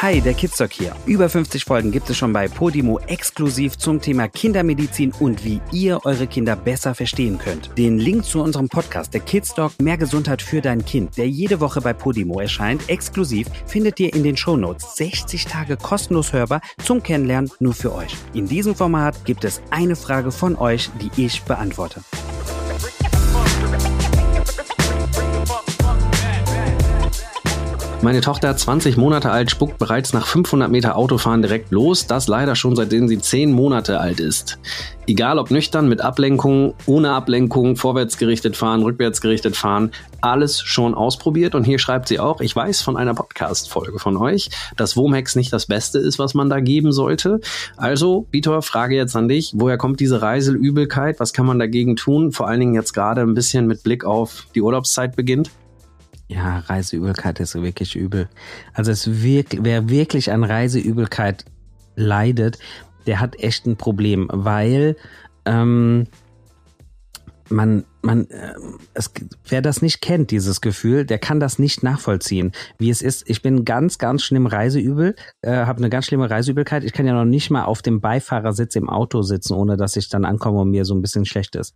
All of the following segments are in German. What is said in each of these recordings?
Hi, der Kidstalk hier. Über 50 Folgen gibt es schon bei Podimo exklusiv zum Thema Kindermedizin und wie ihr eure Kinder besser verstehen könnt. Den Link zu unserem Podcast, der Kidstalk Mehr Gesundheit für dein Kind, der jede Woche bei Podimo erscheint, exklusiv, findet ihr in den Shownotes. 60 Tage kostenlos hörbar zum Kennenlernen nur für euch. In diesem Format gibt es eine Frage von euch, die ich beantworte. Meine Tochter, 20 Monate alt, spuckt bereits nach 500 Meter Autofahren direkt los. Das leider schon seitdem sie 10 Monate alt ist. Egal ob nüchtern, mit Ablenkung, ohne Ablenkung, vorwärts gerichtet fahren, rückwärts gerichtet fahren, alles schon ausprobiert. Und hier schreibt sie auch, ich weiß von einer Podcast-Folge von euch, dass Womex nicht das Beste ist, was man da geben sollte. Also, Vitor, Frage jetzt an dich. Woher kommt diese Reiselübelkeit? Was kann man dagegen tun? Vor allen Dingen jetzt gerade ein bisschen mit Blick auf die Urlaubszeit beginnt. Ja, Reiseübelkeit ist wirklich übel. Also es wirkt, wer wirklich an Reiseübelkeit leidet, der hat echt ein Problem, weil ähm, man man, äh, es, wer das nicht kennt, dieses Gefühl, der kann das nicht nachvollziehen, wie es ist. Ich bin ganz, ganz schlimm reiseübel, äh, habe eine ganz schlimme Reiseübelkeit. Ich kann ja noch nicht mal auf dem Beifahrersitz im Auto sitzen, ohne dass ich dann ankomme und mir so ein bisschen schlecht ist.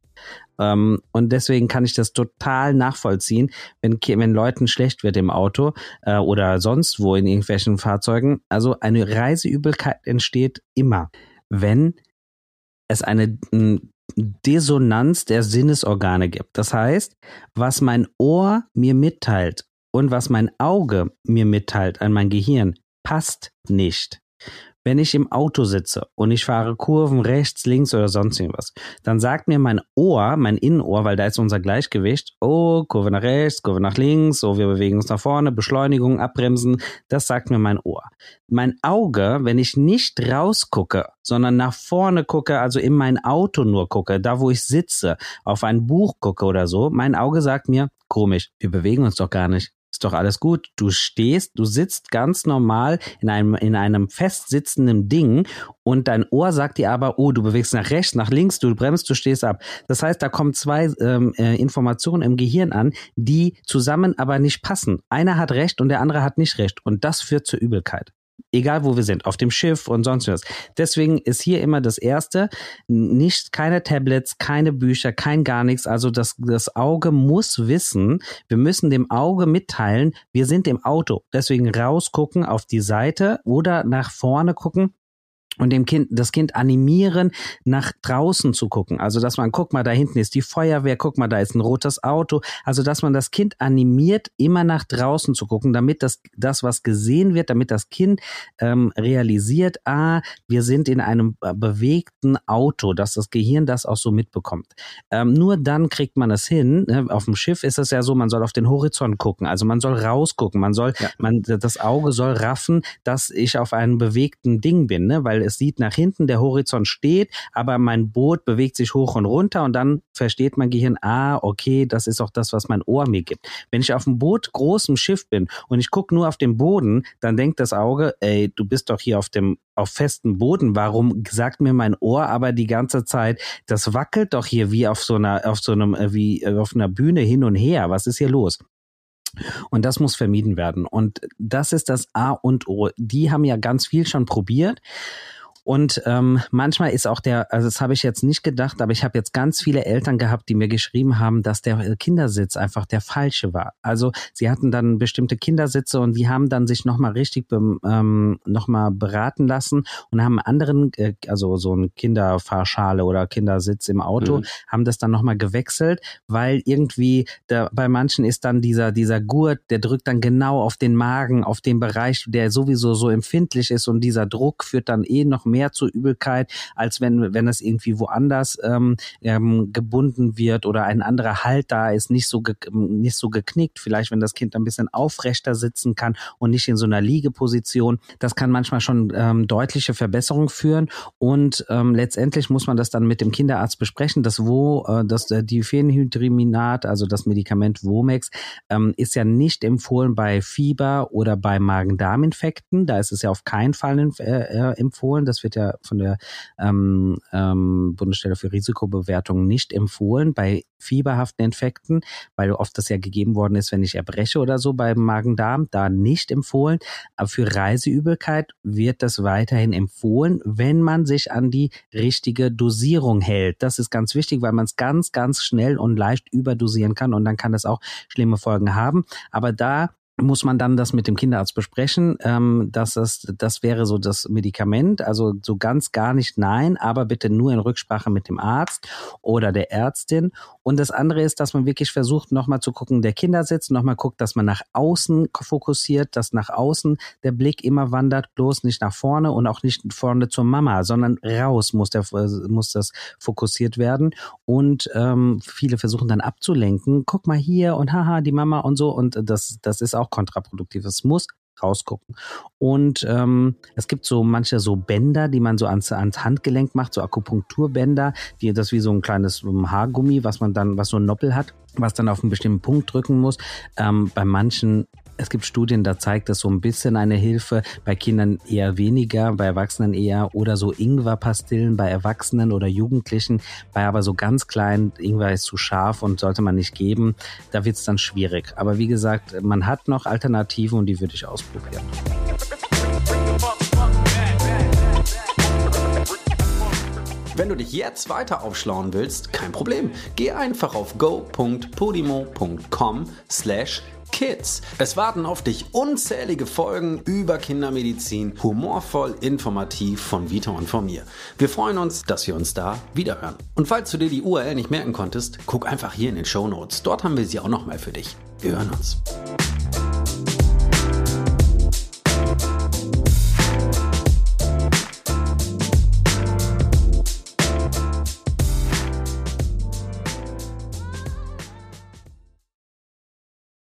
Ähm, und deswegen kann ich das total nachvollziehen, wenn, wenn Leuten schlecht wird im Auto äh, oder sonst wo in irgendwelchen Fahrzeugen. Also eine Reiseübelkeit entsteht immer, wenn es eine Dissonanz der Sinnesorgane gibt. Das heißt, was mein Ohr mir mitteilt und was mein Auge mir mitteilt an mein Gehirn, passt nicht. Wenn ich im Auto sitze und ich fahre Kurven rechts, links oder sonst irgendwas, dann sagt mir mein Ohr, mein Innenohr, weil da ist unser Gleichgewicht, oh, Kurve nach rechts, Kurve nach links, oh, wir bewegen uns nach vorne, Beschleunigung, Abbremsen, das sagt mir mein Ohr. Mein Auge, wenn ich nicht rausgucke, sondern nach vorne gucke, also in mein Auto nur gucke, da wo ich sitze, auf ein Buch gucke oder so, mein Auge sagt mir, komisch, wir bewegen uns doch gar nicht ist doch alles gut. Du stehst, du sitzt ganz normal in einem, in einem festsitzenden Ding und dein Ohr sagt dir aber, oh, du bewegst nach rechts, nach links, du bremst, du stehst ab. Das heißt, da kommen zwei ähm, äh, Informationen im Gehirn an, die zusammen aber nicht passen. Einer hat recht und der andere hat nicht recht. Und das führt zur Übelkeit egal wo wir sind, auf dem Schiff und sonst was. Deswegen ist hier immer das Erste, nicht keine Tablets, keine Bücher, kein gar nichts. Also das, das Auge muss wissen, wir müssen dem Auge mitteilen, wir sind im Auto. Deswegen rausgucken auf die Seite oder nach vorne gucken und dem Kind, das Kind animieren, nach draußen zu gucken. Also, dass man, guck mal, da hinten ist die Feuerwehr, guck mal, da ist ein rotes Auto. Also, dass man das Kind animiert, immer nach draußen zu gucken, damit das, das was gesehen wird, damit das Kind ähm, realisiert, ah, wir sind in einem äh, bewegten Auto, dass das Gehirn das auch so mitbekommt. Ähm, nur dann kriegt man es hin. Ne? Auf dem Schiff ist es ja so, man soll auf den Horizont gucken. Also, man soll rausgucken. Man soll, ja. man, das Auge soll raffen, dass ich auf einem bewegten Ding bin, ne? weil es sieht nach hinten, der Horizont steht, aber mein Boot bewegt sich hoch und runter und dann versteht mein Gehirn, ah, okay, das ist auch das, was mein Ohr mir gibt. Wenn ich auf einem Boot, großem Schiff bin und ich gucke nur auf den Boden, dann denkt das Auge, ey, du bist doch hier auf dem auf festem Boden. Warum sagt mir mein Ohr aber die ganze Zeit, das wackelt doch hier wie auf so einer, auf so einem, äh, wie äh, auf einer Bühne hin und her. Was ist hier los? Und das muss vermieden werden. Und das ist das A und O. Die haben ja ganz viel schon probiert. Und ähm, manchmal ist auch der, also das habe ich jetzt nicht gedacht, aber ich habe jetzt ganz viele Eltern gehabt, die mir geschrieben haben, dass der Kindersitz einfach der falsche war. Also sie hatten dann bestimmte Kindersitze und die haben dann sich nochmal richtig ähm, nochmal beraten lassen und haben einen anderen, äh, also so ein Kinderfahrschale oder Kindersitz im Auto, mhm. haben das dann nochmal gewechselt, weil irgendwie da, bei manchen ist dann dieser, dieser Gurt, der drückt dann genau auf den Magen, auf den Bereich, der sowieso so empfindlich ist und dieser Druck führt dann eh noch mehr zur Übelkeit, als wenn, wenn es irgendwie woanders ähm, ähm, gebunden wird oder ein anderer Halt da ist, nicht so, ge nicht so geknickt. Vielleicht, wenn das Kind ein bisschen aufrechter sitzen kann und nicht in so einer Liegeposition. Das kann manchmal schon ähm, deutliche Verbesserung führen. Und ähm, letztendlich muss man das dann mit dem Kinderarzt besprechen. Das wo, äh, das äh, Diphenhydriminat, also das Medikament Womex, ähm, ist ja nicht empfohlen bei Fieber oder bei Magen-Darm-Infekten. Da ist es ja auf keinen Fall äh, äh empfohlen. Das Wird ja von der ähm, ähm, Bundesstelle für Risikobewertung nicht empfohlen bei fieberhaften Infekten, weil oft das ja gegeben worden ist, wenn ich erbreche oder so beim Magen-Darm, da nicht empfohlen. Aber für Reiseübelkeit wird das weiterhin empfohlen, wenn man sich an die richtige Dosierung hält. Das ist ganz wichtig, weil man es ganz, ganz schnell und leicht überdosieren kann und dann kann das auch schlimme Folgen haben. Aber da muss man dann das mit dem Kinderarzt besprechen. Ähm, dass das, das wäre so das Medikament. Also so ganz gar nicht nein, aber bitte nur in Rücksprache mit dem Arzt oder der Ärztin. Und das andere ist, dass man wirklich versucht, nochmal zu gucken, der Kindersitz, nochmal guckt, dass man nach außen fokussiert, dass nach außen der Blick immer wandert, bloß nicht nach vorne und auch nicht vorne zur Mama, sondern raus muss, der, muss das fokussiert werden. Und ähm, viele versuchen dann abzulenken. Guck mal hier und haha, die Mama und so. Und das, das ist auch kontraproduktiv. Es muss rausgucken. Und ähm, es gibt so manche so Bänder, die man so ans, ans Handgelenk macht, so Akupunkturbänder, die das wie so ein kleines Haargummi, was man dann, was so ein Noppel hat, was dann auf einen bestimmten Punkt drücken muss. Ähm, bei manchen es gibt Studien, da zeigt es so ein bisschen eine Hilfe, bei Kindern eher weniger, bei Erwachsenen eher oder so Ingwerpastillen bei Erwachsenen oder Jugendlichen, bei aber so ganz kleinen, Ingwer ist zu scharf und sollte man nicht geben, da wird es dann schwierig. Aber wie gesagt, man hat noch Alternativen und die würde ich ausprobieren. Wenn du dich jetzt weiter aufschlauen willst, kein Problem. Geh einfach auf go.podimo.com slash Kids. Es warten auf dich unzählige Folgen über Kindermedizin, humorvoll, informativ von Vita und von mir. Wir freuen uns, dass wir uns da wiederhören. Und falls du dir die URL nicht merken konntest, guck einfach hier in den Show Notes. Dort haben wir sie auch nochmal für dich. Wir hören uns.